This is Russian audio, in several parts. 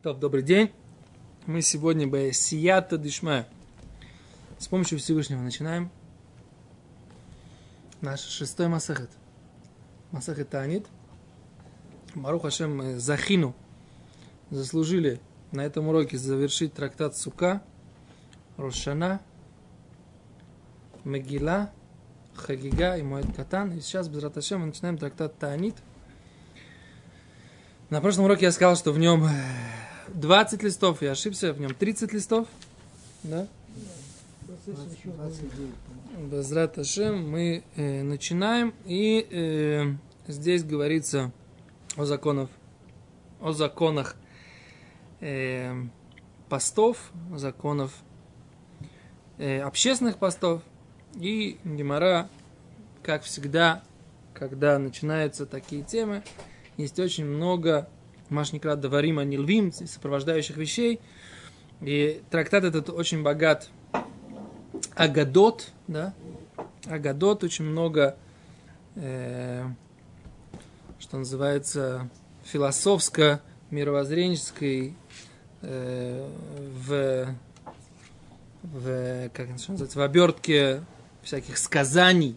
Добрый день. Мы сегодня бы Сията Дишма. С помощью Всевышнего начинаем наш шестой Масахет. Масахет Танит. Марух Хашем мы Захину заслужили на этом уроке завершить трактат Сука, Рошана, Мегила, Хагига и Моэд Катан. И сейчас, без Раташем, мы начинаем трактат Таанит. На прошлом уроке я сказал, что в нем 20 листов, я ошибся, в нем 30 листов. Да? Безрат Ашем мы э, начинаем, и э, здесь говорится о законах, о законах э, постов, законов э, общественных постов. И Гемора, как всегда, когда начинаются такие темы, есть очень много Машникра Даварима Нилвим, сопровождающих вещей. И трактат этот очень богат Агадот, да, Агадот очень много, э, что называется, философско-мировоззренческой э, в, в, как это называется, в обертке всяких сказаний.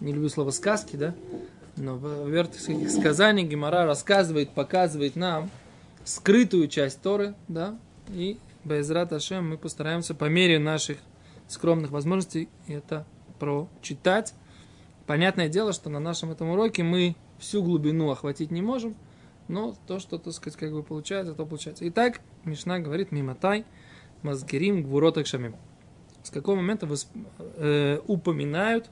Не люблю слово сказки, да? Но в сказаний Гемора рассказывает, показывает нам скрытую часть Торы, да, и Безрат Ашем мы постараемся по мере наших скромных возможностей это прочитать. Понятное дело, что на нашем этом уроке мы всю глубину охватить не можем, но то, что, так сказать, как бы получается, то получается. Итак, Мишна говорит, миматай, мазгерим, гвурот шамим. С какого момента восп... э, упоминают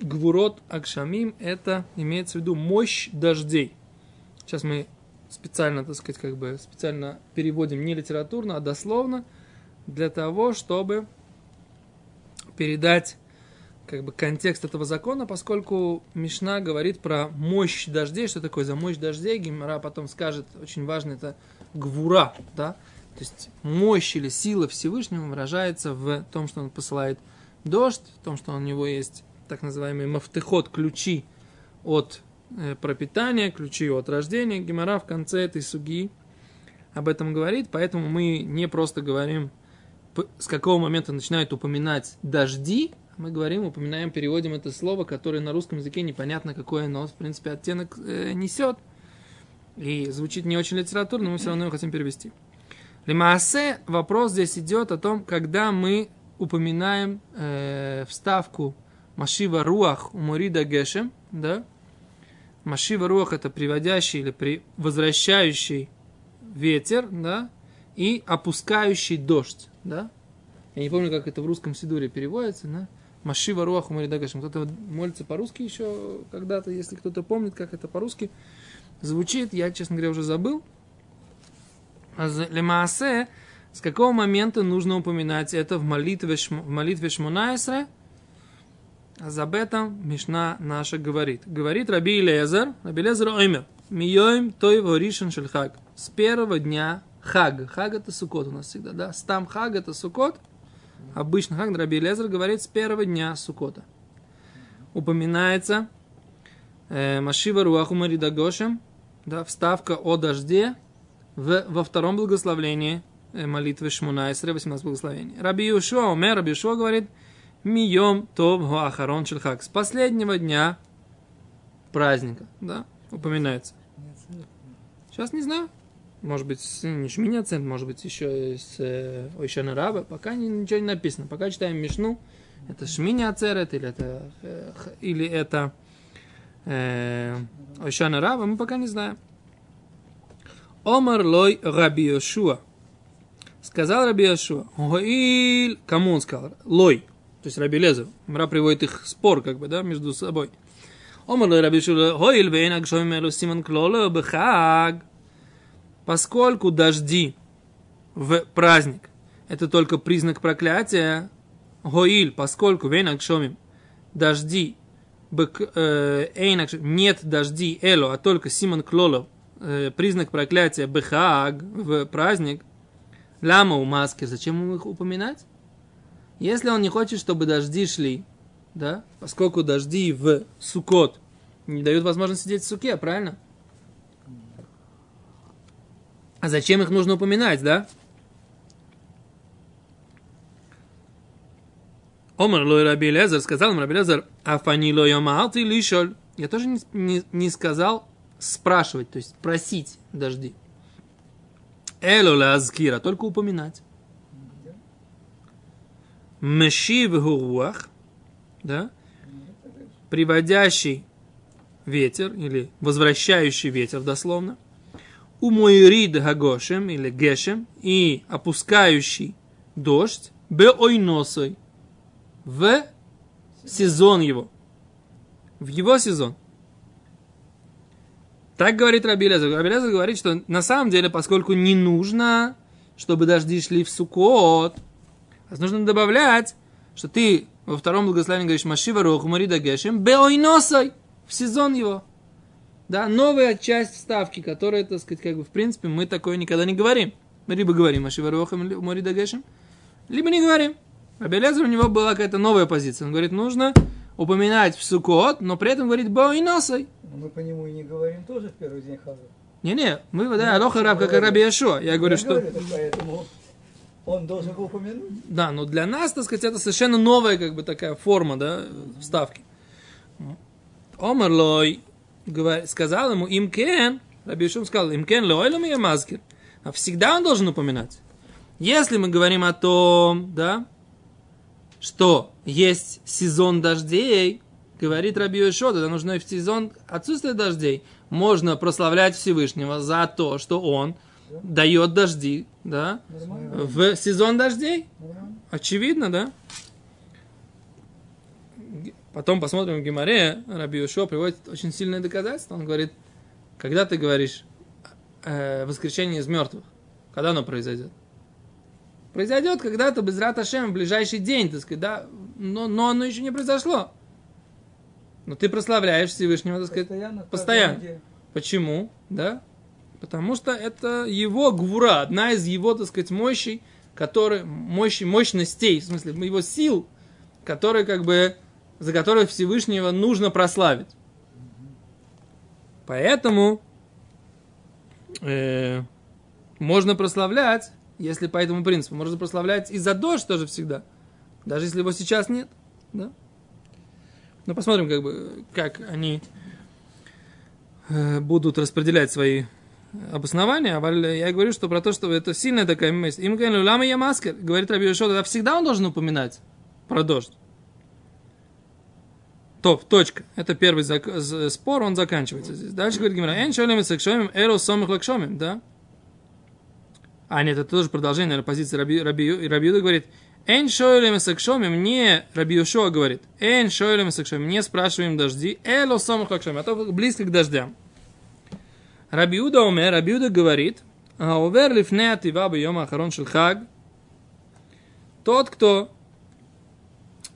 Гвурот Акшамим – это имеется в виду мощь дождей. Сейчас мы специально, так сказать, как бы специально переводим не литературно, а дословно, для того, чтобы передать как бы контекст этого закона, поскольку Мишна говорит про мощь дождей, что такое за мощь дождей, Гимара потом скажет, очень важно, это гвура, да, то есть мощь или сила Всевышнего выражается в том, что он посылает дождь, в том, что у него есть так называемый мафтехот, ключи от э, пропитания, ключи от рождения. Гемора в конце этой суги об этом говорит, поэтому мы не просто говорим, с какого момента начинают упоминать дожди, мы говорим, упоминаем, переводим это слово, которое на русском языке непонятно, какое оно, в принципе, оттенок э, несет. И звучит не очень литературно, но мы все равно его хотим перевести. Лимаасе вопрос здесь идет о том, когда мы упоминаем э, вставку Машива Руах у Морида Гешем, да? Машива Руах это приводящий или при, возвращающий ветер, да? И опускающий дождь, да? Я не помню, как это в русском сидуре переводится, да? Машива Руах у Морида Гешем. Кто-то молится по-русски еще когда-то, если кто-то помнит, как это по-русски звучит. Я, честно говоря, уже забыл. А Лемаасе, с какого момента нужно упоминать это в молитве, в молитве Шмунайсре, а об этом Мишна наша говорит. Говорит Раби Лезер, Раби Лезер Оймер, Миоим той воришен шельхаг. С первого дня хаг. Хаг это сукот у нас всегда, да? Стам хаг это сукот. Обычно хаг Раби Лезер говорит с первого дня сукота. Упоминается э, Машива Руаху Маридагошем, да, вставка о дожде в, во втором благословлении э, молитвы Шмунайсре, 18 благословений. Раби Юшуа, Умер, Раби Юшуа говорит – Мием Тов Ахарон Шельхак. С последнего дня праздника, да, упоминается. Сейчас не знаю. Может быть, не Шминя Цент, может быть, еще с э, Ойшана Раба. Пока ничего не написано. Пока читаем Мишну. Это Шминя Ацерет или это, э, или это э, Ойшана Раба. Мы пока не знаем. Омар Лой Раби Йошуа. Сказал Раби Йошуа. Кому он сказал? Лой то есть Раби Лезер. Мра приводит их спор, как бы, да, между собой. Омар Раби Шула, хоил бейн агшоим элу симон клола бхаг. Поскольку дожди в праздник это только признак проклятия, Гоиль, поскольку вейн агшомим, дожди, э, нет дожди эло, а только симон клоло, э, признак проклятия бхаг в праздник, лама у маски, зачем их упоминать? Если он не хочет, чтобы дожди шли, да, поскольку дожди в Сукот не дают возможность сидеть в суке, правильно? А зачем их нужно упоминать, да? Омар лой Раби Лезер, сказал им Раби Лезер, афани лой ты лишоль. Я тоже не, не, не сказал спрашивать, то есть просить дожди. Эло лазкира, только упоминать. Мешив руах, да, приводящий ветер, или возвращающий ветер дословно, у рид гагошем, или гешем, и опускающий дождь, беойносой, в сезон его. В его сезон. Так говорит Раби Лезер. Говорит, что на самом деле, поскольку не нужно, чтобы дожди шли в Сукот, нужно добавлять, что ты во втором благословении говоришь Машива Роху Марида Гешем Беойносой в сезон его. Да, новая часть вставки, которая, так сказать, как бы, в принципе, мы такое никогда не говорим. Мы либо говорим Машива Роху Марида Гешем, либо не говорим. Рабелезер у него была какая-то новая позиция. Он говорит, нужно упоминать в Сукот, но при этом говорит Баиносой. Мы по нему и не говорим тоже в первый день Хаза. Не-не, мы, да, Алоха Раб, как Раби Яшо. Я говорю, Я что... говорю, поэтому он должен был упомянуть. Да, но для нас, так сказать, это совершенно новая, как бы, такая форма, да, вставки. Омерлой сказал ему, им кен, Раби Яшо сказал, им кен лойлом и мазкир. А всегда он должен упоминать. Если мы говорим о том, да, что есть сезон дождей, говорит Раби Йошо, тогда нужно в сезон отсутствия дождей. Можно прославлять Всевышнего за то, что он дает дожди, да, в сезон дождей. Очевидно, да? Потом посмотрим в Гимаре, Раби Йошо приводит очень сильное доказательство. Он говорит, когда ты говоришь э, воскрешение из мертвых, когда оно произойдет? произойдет когда-то без Раташем в ближайший день, так сказать, да, но, но оно еще не произошло. Но ты прославляешь Всевышнего, так сказать, Постоянно. постоянно. Почему? Да? Потому что это его гвура, одна из его, так сказать, мощей, которые, мощи, мощностей, в смысле, его сил, которые как бы, за которые Всевышнего нужно прославить. Поэтому э, можно прославлять если по этому принципу. Можно прославлять и за дождь тоже всегда. Даже если его сейчас нет. Да? Но посмотрим, как, бы, как они э, будут распределять свои обоснования. А я говорю, что про то, что это сильная такая мысль. Им говорили, лама я маскер. Говорит Раби Йошо, тогда всегда он должен упоминать про дождь. Топ, точка. Это первый зак- спор, он заканчивается здесь. Дальше говорит Гимара, эн шолем сакшомим, эро сомих лакшомим, да? А нет, это тоже продолжение, наверное, позиции Раби, Раби, Раби Юда говорит, Эн шойлем сакшоми, мне, Раби Йошуа говорит, Эн шойлем сакшоми, не спрашиваем дожди, эло самых лакшоми, а то близко к дождям. Раби Юда умер, Раби Юда говорит, а овер лифне атива йома ахарон шелхаг, тот, кто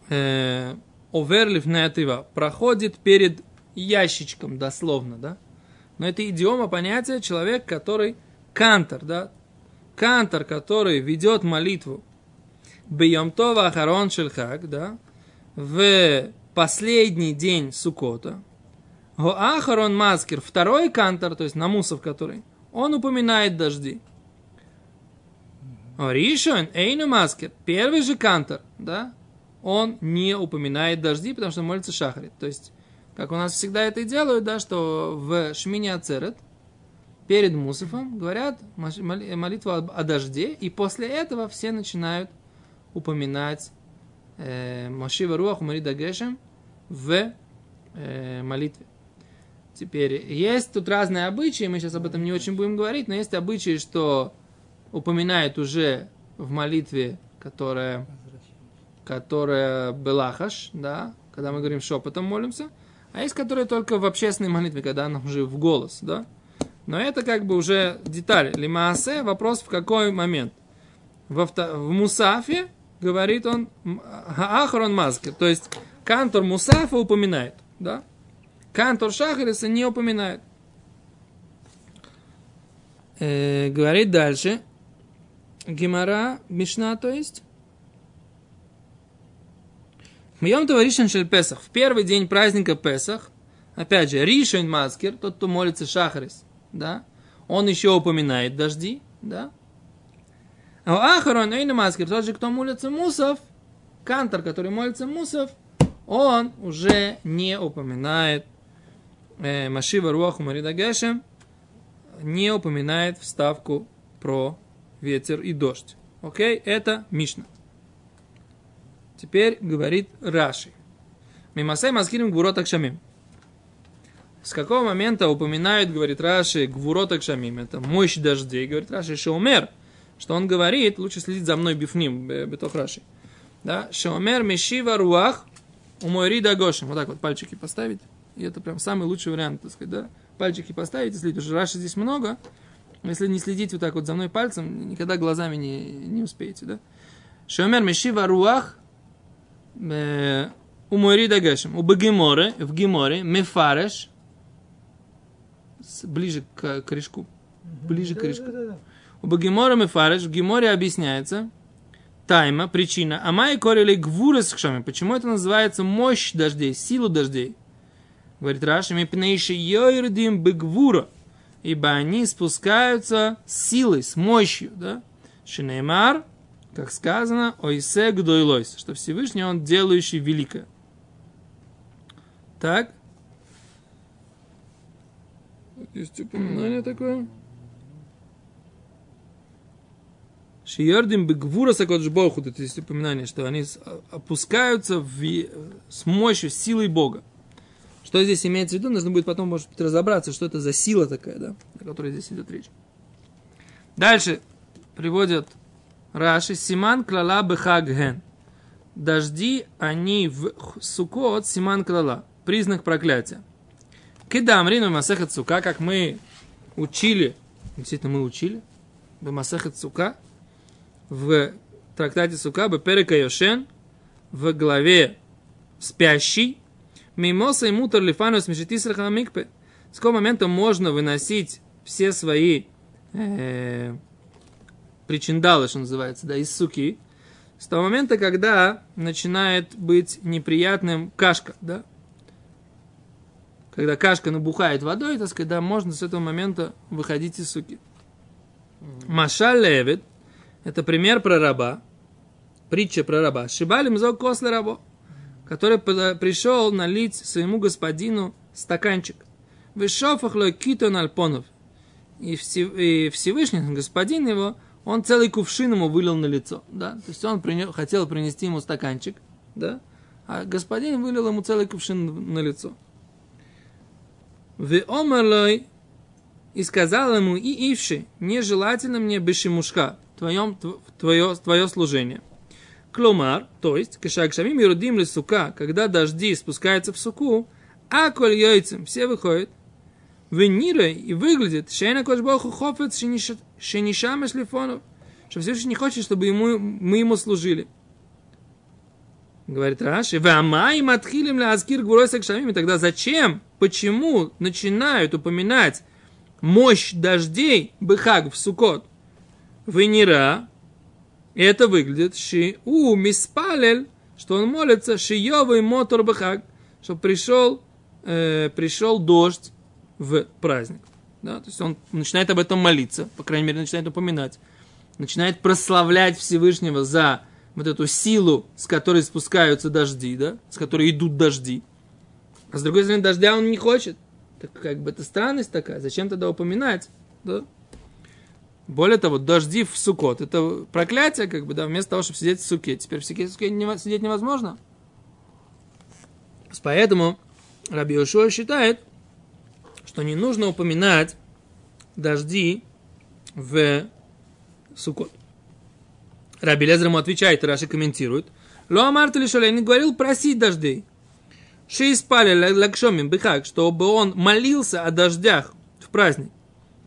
э, овер лифне атива, проходит перед ящичком, дословно, да, но это идиома понятия человек, который кантор, да, кантор, который ведет молитву. Бейомтова Ахарон Шельхак, да, в последний день Сукота, Ахарон Маскер, второй кантор, то есть намусов который, он упоминает дожди. Ришон Эйну Маскер, первый же кантор, да, он не упоминает дожди, потому что молится Шахарит. То есть, как у нас всегда это и делают, да, что в Шмине Ацерет – перед Мусофом говорят молитву о дожде, и после этого все начинают упоминать э, Машива Руах Марида Гешем в э, молитве. Теперь, есть тут разные обычаи, мы сейчас об этом не очень будем говорить, но есть обычаи, что упоминают уже в молитве, которая, которая Белахаш, да, когда мы говорим шепотом молимся, а есть, которые только в общественной молитве, когда она уже в голос, да. Но это как бы уже деталь. למעשה вопрос в какой момент. Во, в Мусафе говорит האחרון מזכיר. То есть Кантор Мусафа упоминает. Да? Кантор Шахариса не упоминает. Э, говорит дальше. Гемара, Мишна, то есть. Мьем Ришен Шель Песах. В первый день праздника Песах, опять же, Ришен Маскер, тот, кто молится Шахарис, да, он еще упоминает дожди, да? А Ахарон Эйна Маскер, тот же, кто молится Мусов, Кантор, который молится Мусов, он уже не упоминает Машива Руаху Марида Гешем, не упоминает вставку про ветер и дождь. Окей, это Мишна. Теперь говорит Раши. Мимасай маскирим гвурот акшамим. С какого момента упоминают, говорит Раши, гвурот акшамим? Это мощь дождей, говорит Раши, шеумер. Что он говорит, лучше следить за мной бифним, бетох Раши. Да, шеумер мешива руах умойри дагошим. Вот так вот пальчики поставить. И это прям самый лучший вариант, так сказать, да. Пальчики поставить и следить. Уже Раши здесь много. Если не следить вот так вот за мной пальцем, никогда глазами не, не успеете, да. Шеумер мешива руах у Мойрида Гешем, у Багиморе, в Гиморе, Мефареш, ближе к корешку, ближе к корешку. У Багимора Мефареш, в Гиморе объясняется, тайма, причина, а май корели гвуры с кшами. Почему это называется мощь дождей, силу дождей? Говорит Раши, ми пнейши йойрдим бегвура, ибо они спускаются с силой, с мощью, да? Шинеймар, как сказано, ойсе гдойлойс, что Всевышний он делающий великое. Так. Есть упоминание такое. Шиердим бегвура сакоджбоху, это есть упоминание, что они опускаются в, с мощью, силой Бога. Что здесь имеется в виду, нужно будет потом, может быть, разобраться, что это за сила такая, да, о которой здесь идет речь. Дальше приводят Раши, Симан клала бехагген. Дожди, они в сукот, Симан клала. Признак проклятия. Кидам рину масехат сука, как мы учили, действительно мы учили, в масехат сука, в трактате сука, беперека йошен, в главе спящий, мимоса и мутор лифану смешитис микпе. С какого момента можно выносить все свои э, причиндалы, что называется, да, из суки, с того момента, когда начинает быть неприятным кашка, да, когда кашка набухает водой, так сказать, да, можно с этого момента выходить из суки. Маша левит, это пример про раба, притча про раба. Шибалим зо косле рабо, который пришел налить своему господину стаканчик. Вышофах китон альпонов. И Всевышний господин его – он целый кувшин ему вылил на лицо, да, то есть он принес, хотел принести ему стаканчик, да, а господин вылил ему целый кувшин на лицо. В омерлой и сказал ему, и ивши, нежелательно мне бешимушка, твоем, твое, твое служение. Кломар, то есть, кашакшамим и родим ли сука, когда дожди спускаются в суку, а коль яйцем все выходят, Венира и выглядит, Шейна Кошбоху Хофет Шенишам Шлифонов, что Всевышний не хочет, чтобы ему, мы ему служили. Говорит Раши, Вамай Матхилим Ласкир Гвуройсак Шамим. И тогда зачем, почему начинают упоминать мощь дождей Быхаг в Сукот? Венера, это выглядит Ши У Миспалель, что он молится Шиёвый Мотор Быхаг, что пришел, э, пришел дождь в праздник. Да? То есть он начинает об этом молиться, по крайней мере, начинает упоминать, начинает прославлять Всевышнего за вот эту силу, с которой спускаются дожди, да? с которой идут дожди. А с другой стороны, дождя он не хочет. Так как бы это странность такая. Зачем тогда упоминать? Да? Более того, дожди в сукот. Это проклятие, как бы, да, вместо того, чтобы сидеть в суке. Теперь в суке, сидеть невозможно. Поэтому Раби Ушуа считает, что не нужно упоминать дожди в Сукот. Раби Лезер ему отвечает, Раши комментирует. Ло Амарта Лишолей не говорил просить дождей. Ши спали лакшомим бихак, чтобы он молился о дождях в праздник.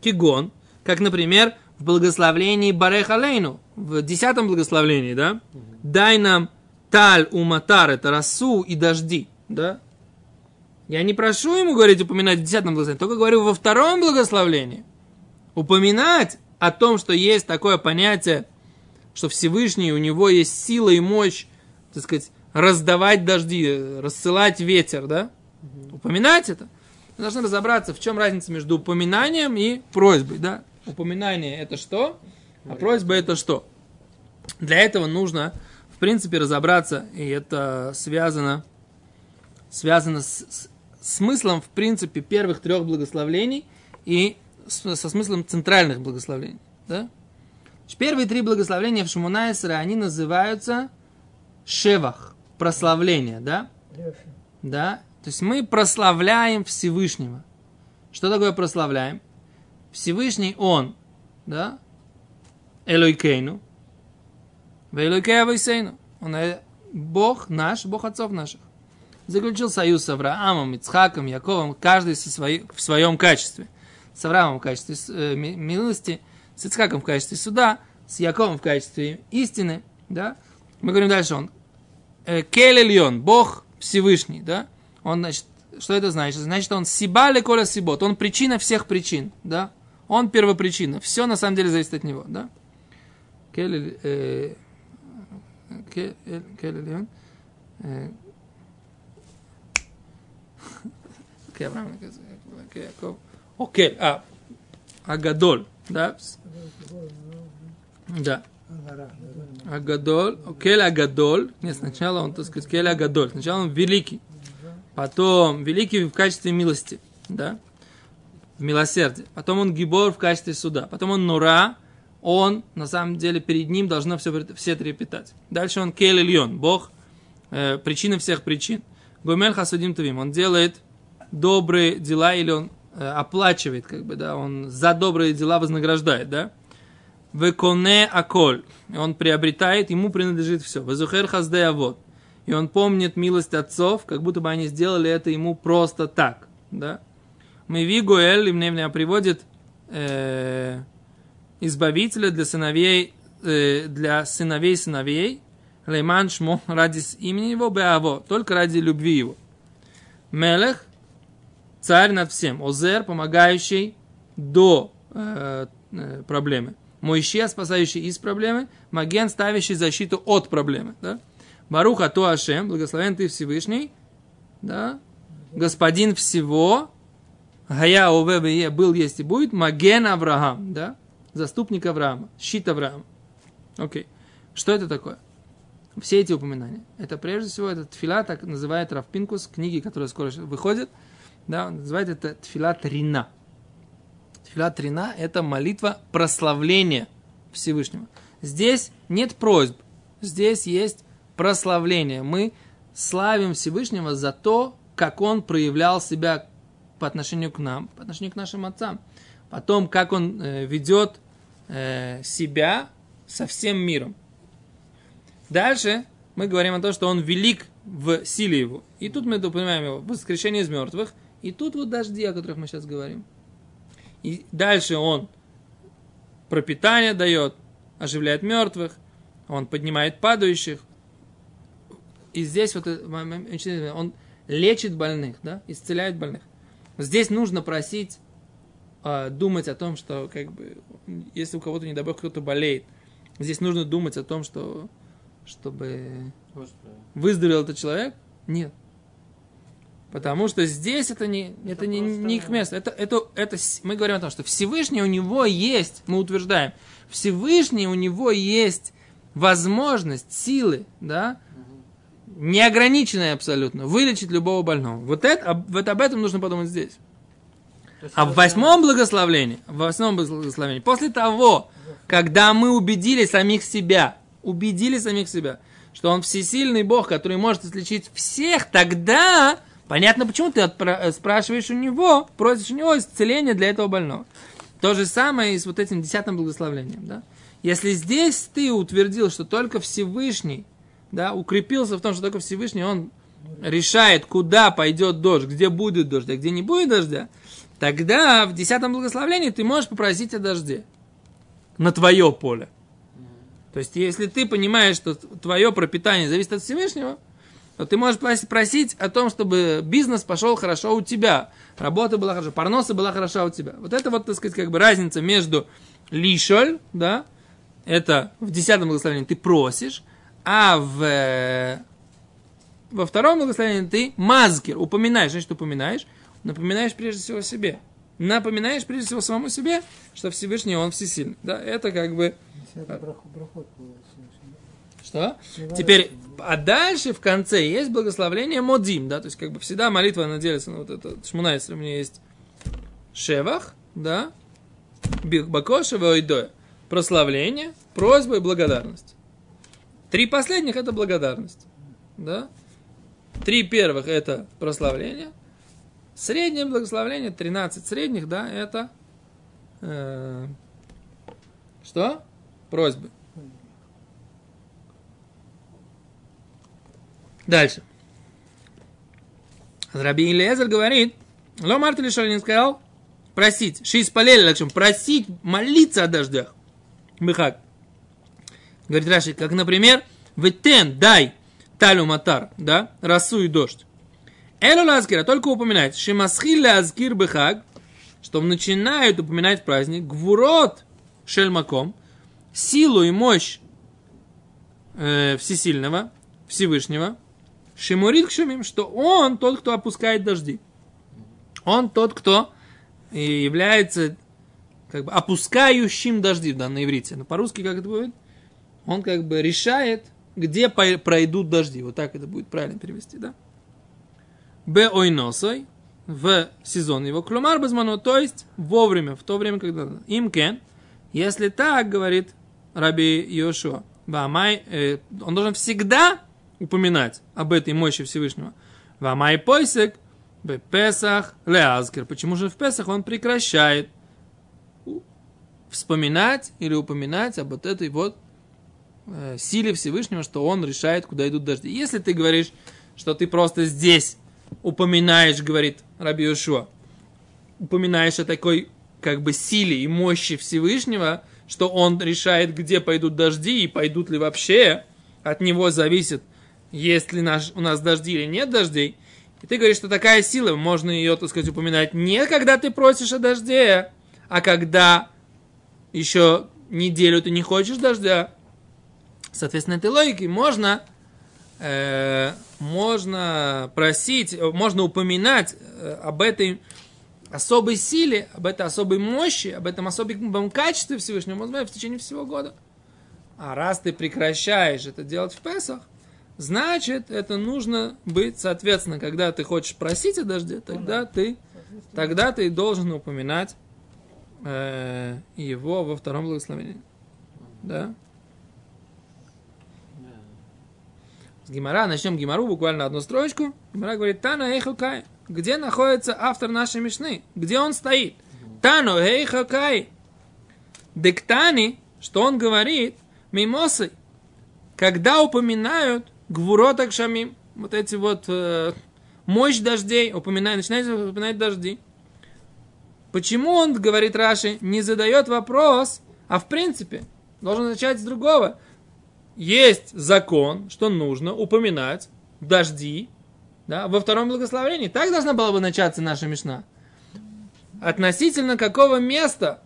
Кигон, как, например, в благословлении Барех Алейну, в десятом благословлении, да? Дай нам таль уматар, это росу и дожди, да? Я не прошу ему говорить, упоминать в десятом благословении, только говорю во втором благословлении. Упоминать о том, что есть такое понятие, что Всевышний, у него есть сила и мощь, так сказать, раздавать дожди, рассылать ветер, да? Упоминать это. Мы должны разобраться, в чем разница между упоминанием и просьбой, да? Упоминание это что, а просьба это что? Для этого нужно, в принципе, разобраться, и это связано, связано с, с смыслом, в принципе, первых трех благословлений и с- со смыслом центральных благословений, да? Первые три благословения в Шамунаисера, они называются шевах, прославление, да? Да? То есть мы прославляем Всевышнего. Что такое прославляем? Всевышний Он, да? Элойкейну. Элойкея Вайсейну. Он э, Бог наш, Бог отцов наших. Заключил союз с Авраамом, Ицхаком, Яковом, каждый со свои, в своем качестве. С Авраамом в качестве э, ми- милости, с Ицхаком в качестве суда, с Яковом в качестве истины, да? Мы говорим дальше, он э, Келельон, Бог Всевышний, да? Он, значит, что это значит? Значит, он сибале коля сибот, он причина всех причин, да? Он первопричина, все на самом деле зависит от него, да? Келель, э, Ке- э, Келельон, э. Окей, а, Агадоль, да? Да. Агадоль, Кель Агадоль. Нет, сначала он, так сказать, Кель Агадоль. Сначала он великий. Потом великий в качестве милости, да, в милосердии. Потом он Гибор в качестве суда. Потом он Нура, он, на самом деле, перед ним должно все, все трепетать. Дальше он Кель Ильон, Бог, э, причина всех причин. Гомель Хасудим Тувим, он делает добрые дела или он э, оплачивает, как бы, да, он за добрые дела вознаграждает, да. Веконе аколь. Он приобретает, ему принадлежит все. Везухер хаздея вот. И он помнит милость отцов, как будто бы они сделали это ему просто так. Да? Мы Гуэль, и мне меня приводит э, избавителя для сыновей, э, для сыновей сыновей, Лейман Шмо, ради имени его, Беаво, только ради любви его. Мелех, царь над всем. Озер, помогающий до э, э, проблемы. Моисея, спасающий из проблемы. Маген, ставящий защиту от проблемы. Да? Баруха то Ашем, благословен ты Всевышний. Да? Господин всего. Гая Ове был, есть и будет. Маген Авраам. Да? Заступник Авраама. Щит Авраама. Окей. Что это такое? Все эти упоминания. Это прежде всего это тфила, так называет Равпинкус, книги, которые скоро выходят. Да, он называет это тфила Трина. Тфила Трина – это молитва прославления Всевышнего. Здесь нет просьб, здесь есть прославление. Мы славим Всевышнего за то, как Он проявлял себя по отношению к нам, по отношению к нашим отцам. Потом, как Он э, ведет э, себя со всем миром. Дальше мы говорим о том, что Он велик в силе Его. И тут мы понимаем Его воскрешение из мертвых. И тут вот дожди, о которых мы сейчас говорим. И дальше Он пропитание дает, оживляет мертвых, Он поднимает падающих. И здесь вот интересный, Он лечит больных, да, исцеляет больных. Здесь нужно просить, а, думать о том, что как бы, если у кого-то, не дай бог, кто-то болеет, здесь нужно думать о том, что чтобы выздоровел этот человек? Нет. Потому что здесь это не, это не, не их место. Это, это, это, мы говорим о том, что Всевышний у него есть, мы утверждаем, Всевышний у него есть возможность, силы, да, неограниченная абсолютно, вылечить любого больного. Вот, это, вот об этом нужно подумать здесь. А в восьмом благословении, в восьмом благословении, после того, когда мы убедили самих себя, убедили самих себя, что он всесильный Бог, который может излечить всех, тогда понятно, почему ты отпра- э, спрашиваешь у него, просишь у него исцеления для этого больного. То же самое и с вот этим десятым благословением. Да? Если здесь ты утвердил, что только Всевышний, да, укрепился в том, что только Всевышний, он решает, куда пойдет дождь, где будет дождь, а где не будет дождя, тогда в десятом благословении ты можешь попросить о дожде на твое поле. То есть, если ты понимаешь, что твое пропитание зависит от Всевышнего, то ты можешь прос- просить о том, чтобы бизнес пошел хорошо у тебя, работа была хорошо, парноса была хороша у тебя. Вот это вот, так сказать, как бы разница между лишоль, да, это в десятом благословении ты просишь, а в, э, во втором благословении ты мазкер, упоминаешь, значит упоминаешь, напоминаешь прежде всего себе. Напоминаешь прежде всего самому себе, что Всевышний Он всесильный. Да, это как бы... Было Что? Теперь, а дальше в конце есть благословление Модим, да, то есть как бы всегда молитва она делится на вот это, Шмунайсер, у меня есть Шевах, да, Бакошева Ойдоя, прославление, просьба и благодарность. Три последних это благодарность, да, три первых это прославление, среднее благословление, 13 средних, да, это э, что? Просьбы. Дальше. Раби Илиезер говорит, Ло Мартели Шалин сказал, просить, шиз полели, просить, молиться о дождях. Быхак. Говорит Раши, как, например, Ветен, дай, талю матар, да, росу и дождь. Элю лазкира, только упоминает, шимасхиль лазкир быхак, что начинают упоминать праздник, гвурот шельмаком, силу и мощь э, всесильного, Всевышнего, Шимурит Кшумим, что он тот, кто опускает дожди. Он тот, кто и является как бы опускающим дожди в данной иврите. Но по-русски как это будет? Он как бы решает, где пройдут дожди. Вот так это будет правильно перевести, да? Б ойносой в сезон его, клумар безману, то есть вовремя, в то время, когда им кен, если так, говорит Раби Йошуа, Вамай, э, он должен всегда упоминать об этой мощи Всевышнего. Вамай пойсек, в Песах, Леазкер. Почему же в Песах он прекращает вспоминать или упоминать об вот этой вот э, силе Всевышнего, что он решает, куда идут дожди. Если ты говоришь, что ты просто здесь упоминаешь, говорит Раби Йошуа, упоминаешь о такой как бы силе и мощи Всевышнего, что он решает, где пойдут дожди и пойдут ли вообще, от него зависит, есть ли наш, у нас дожди или нет дождей. И ты говоришь, что такая сила, можно ее, так сказать, упоминать не когда ты просишь о дожде, а когда еще неделю ты не хочешь дождя. Соответственно, этой логикой можно, э, можно просить, можно упоминать э, об этой особой силе, об этой особой мощи, об этом особом качестве Всевышнего, сказать, в течение всего года. А раз ты прекращаешь это делать в Песах, значит, это нужно быть, соответственно, когда ты хочешь просить о дожде, тогда ты, тогда ты должен упоминать э, его во втором благословении. Да? С Гимара, начнем Гимару, буквально одну строчку. Гимара говорит, Тана Эйхукай. Где находится автор нашей Мишны? Где он стоит? Тану Эйхукай. Дектани, что он говорит, мимосы, когда упоминают гвурот акшамим, вот эти вот э, мощь дождей, упоминают, начинают упоминать дожди. Почему он, говорит Раши, не задает вопрос, а в принципе должен начать с другого. Есть закон, что нужно упоминать дожди да, во втором благословении. Так должна была бы начаться наша Мишна. Относительно какого места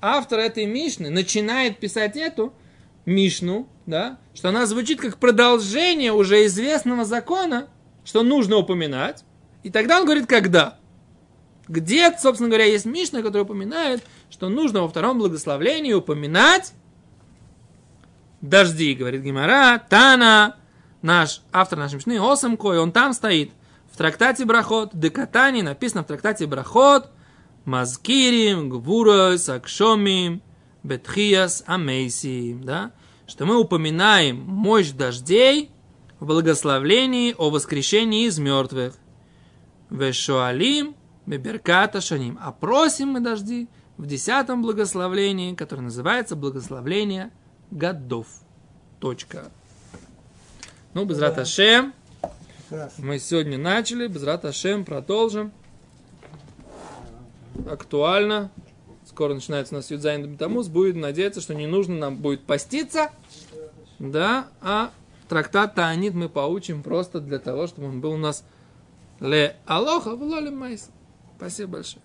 автор этой Мишны начинает писать эту Мишну, да, что она звучит как продолжение уже известного закона, что нужно упоминать. И тогда он говорит, когда. Где, собственно говоря, есть Мишна, которая упоминает, что нужно во втором благословлении упоминать дожди, говорит Гимара, Тана, наш автор нашей Мишны, Осам Кой, он там стоит, в трактате Брахот, Декатани, написано в трактате Брахот, Мазкирим, Гвурой, Сакшомим, Бетхиас, Амейсим, да, что мы упоминаем мощь дождей в благословлении о воскрешении из мертвых. Вешуалим, Беберката Шаним. А просим мы дожди в десятом благословлении, которое называется благословление годов. Точка. Ну, без Да. Раташем. Прекрасно. Мы сегодня начали, без Раташем продолжим. Актуально. Скоро начинается у нас יוד זיין תמוז. Будет надеяться, что не нужно нам будет поститься. Да, а трактат Таанит мы поучим просто для того, чтобы он был у нас להלכה ולא למעשה. Спасибо большое.